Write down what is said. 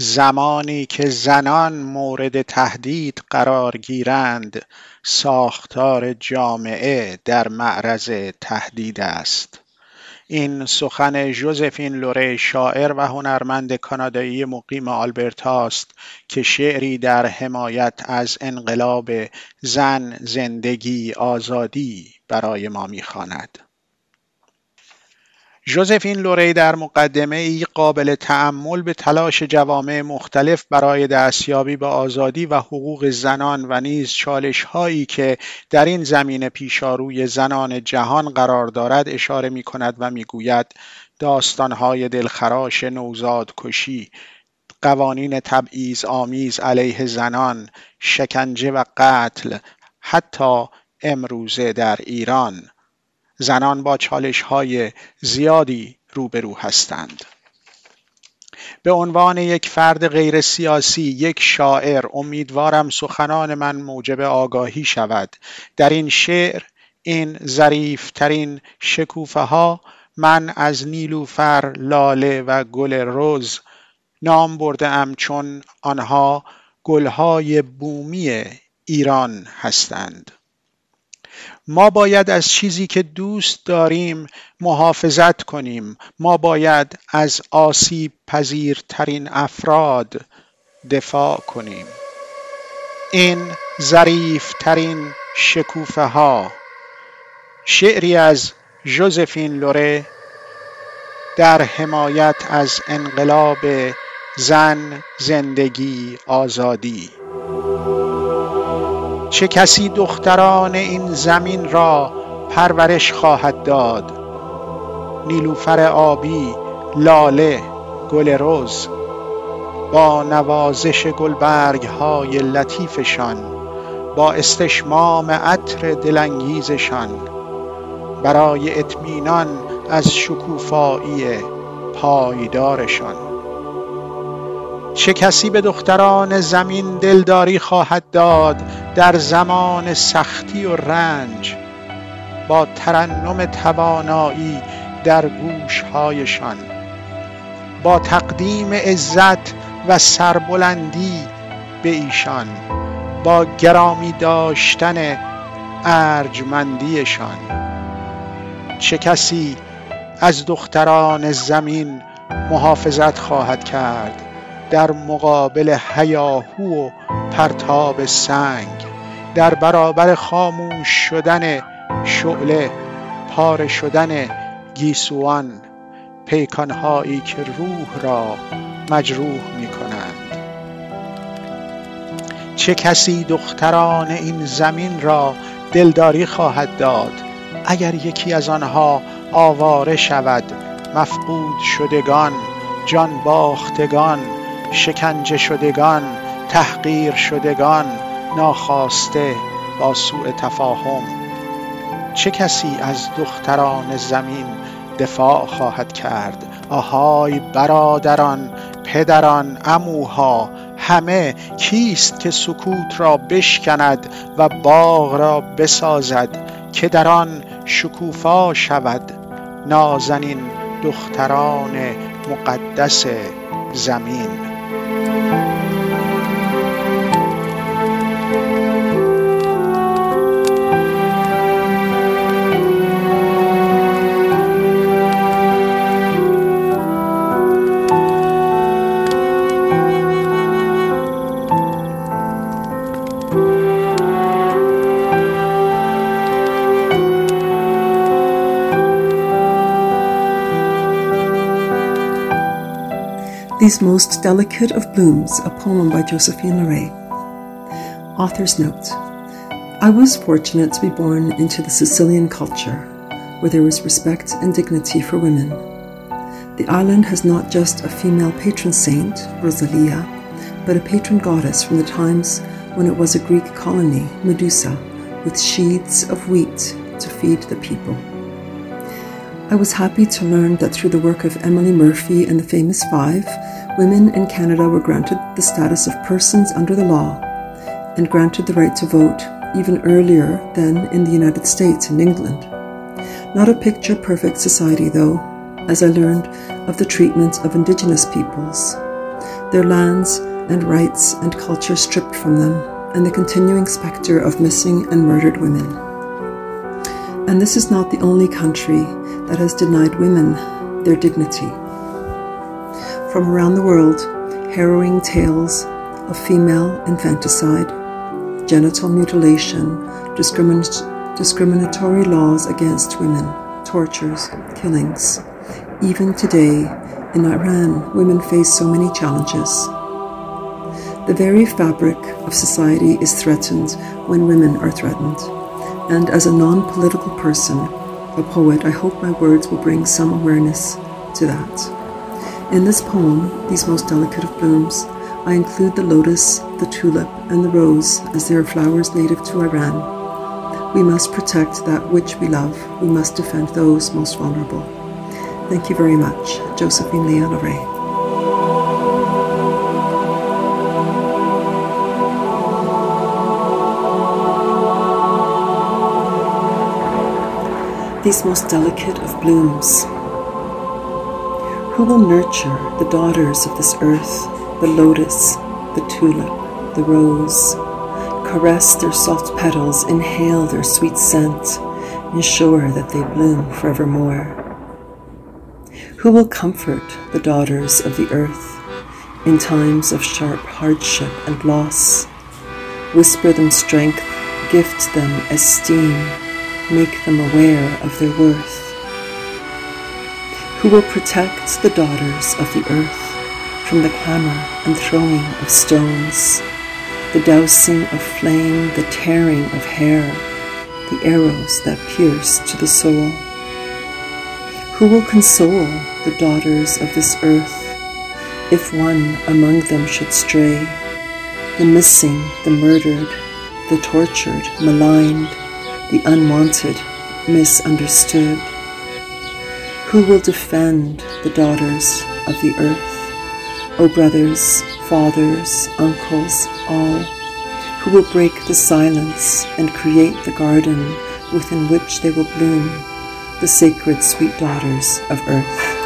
زمانی که زنان مورد تهدید قرار گیرند ساختار جامعه در معرض تهدید است. این سخن ژوزفین لوره شاعر و هنرمند کانادایی مقیم آلبرتا است که شعری در حمایت از انقلاب زن زندگی آزادی برای ما می‌خواند. ژوزفین لوری در مقدمه ای قابل تأمل به تلاش جوامع مختلف برای دستیابی به آزادی و حقوق زنان و نیز چالش هایی که در این زمینه پیشاروی زنان جهان قرار دارد اشاره می کند و می گوید های دلخراش نوزاد کشی قوانین تبعیض آمیز علیه زنان شکنجه و قتل حتی امروزه در ایران. زنان با های زیادی روبرو هستند. به عنوان یک فرد غیر سیاسی یک شاعر امیدوارم سخنان من موجب آگاهی شود. در این شعر این ظریفترین شکوفه ها من از نیلوفر لاله و گل روز نام برده ام چون آنها گلهای بومی ایران هستند. ما باید از چیزی که دوست داریم محافظت کنیم. ما باید از آسیب پذیرترین افراد دفاع کنیم. این ظریفترین شکوفه ها شعری از ژوزفین لوره در حمایت از انقلاب زن زندگی آزادی. چه کسی دختران این زمین را پرورش خواهد داد؟ نیلوفر آبی لاله گل روز با نوازش گلبرگ های لطیفشان با استشمام عطر دلانگیزشان برای اطمینان از شکوفایی پایدارشان. چه کسی به دختران زمین دلداری خواهد داد؟ در زمان سختی و رنج با ترنم توانایی در گوشهایشان با تقدیم عزت و سربلندی به ایشان با گرامی داشتن ارجمندیشان. چه کسی از دختران زمین محافظت خواهد کرد در مقابل هیاهو و پرتاب سنگ در برابر خاموش شدن شعله پاره شدن گیسوان پیکانهایی که روح را مجروح می کنند چه کسی دختران این زمین را دلداری خواهد داد؟ اگر یکی از آنها آواره شود مفقود شدگان جان باختگان شکنجه شدگان تحقیر شدگان ناخواسته با سوء تفاهم. چه کسی از دختران زمین دفاع خواهد کرد؟ آهای برادران پدران اموها همه کیست که سکوت را بشکند و باغ را بسازد که در آن شکوفا شود؟ نازنین دختران مقدس زمین. These Most Delicate of Blooms, a poem by Josephine Leray. Author's note I was fortunate to be born into the Sicilian culture, where there was respect and dignity for women. The island has not just a female patron saint, Rosalia, but a patron goddess from the times when it was a Greek colony, Medusa, with sheaths of wheat to feed the people. I was happy to learn that through the work of Emily Murphy and the Famous Five, women in Canada were granted the status of persons under the law and granted the right to vote even earlier than in the United States and England. Not a picture perfect society, though, as I learned of the treatment of Indigenous peoples. their lands and rights and culture stripped from them, and the continuing spectre of missing and murdered women. And this is not the only country that has denied women their dignity. From around the world, harrowing tales of female infanticide, genital mutilation, discrimin- discriminatory laws against women, tortures, killings. Even today, in Iran, women face so many challenges. The very fabric of society is threatened when women are threatened. And as a non political person, a poet, I hope my words will bring some awareness to that. In this poem, These Most Delicate of Blooms, I include the lotus, the tulip, and the rose as they are flowers native to Iran. We must protect that which we love. We must defend those most vulnerable. Thank you very much, Josephine Ray. These most delicate of blooms. Who will nurture the daughters of this earth the lotus, the tulip, the rose. Caress their soft petals, inhale their sweet scent, ensure that they bloom forevermore. Who will comfort the daughters of the earth in times of sharp hardship and loss? Whisper them strength, gift them esteem, make them aware of their worth. Who will protect the daughters of the earth from the clamour and throwing of stones, the dousing of flame, the tearing of hair, the arrows that pierce to the soul. Who will console the daughters of this earth if one among them should stray? The missing, the murdered, the tortured, maligned, the unwanted, misunderstood. Who will defend the daughters of the earth? O brothers, fathers, uncles, all, who will break the silence and create the garden within which they will bloom, the sacred sweet daughters of earth.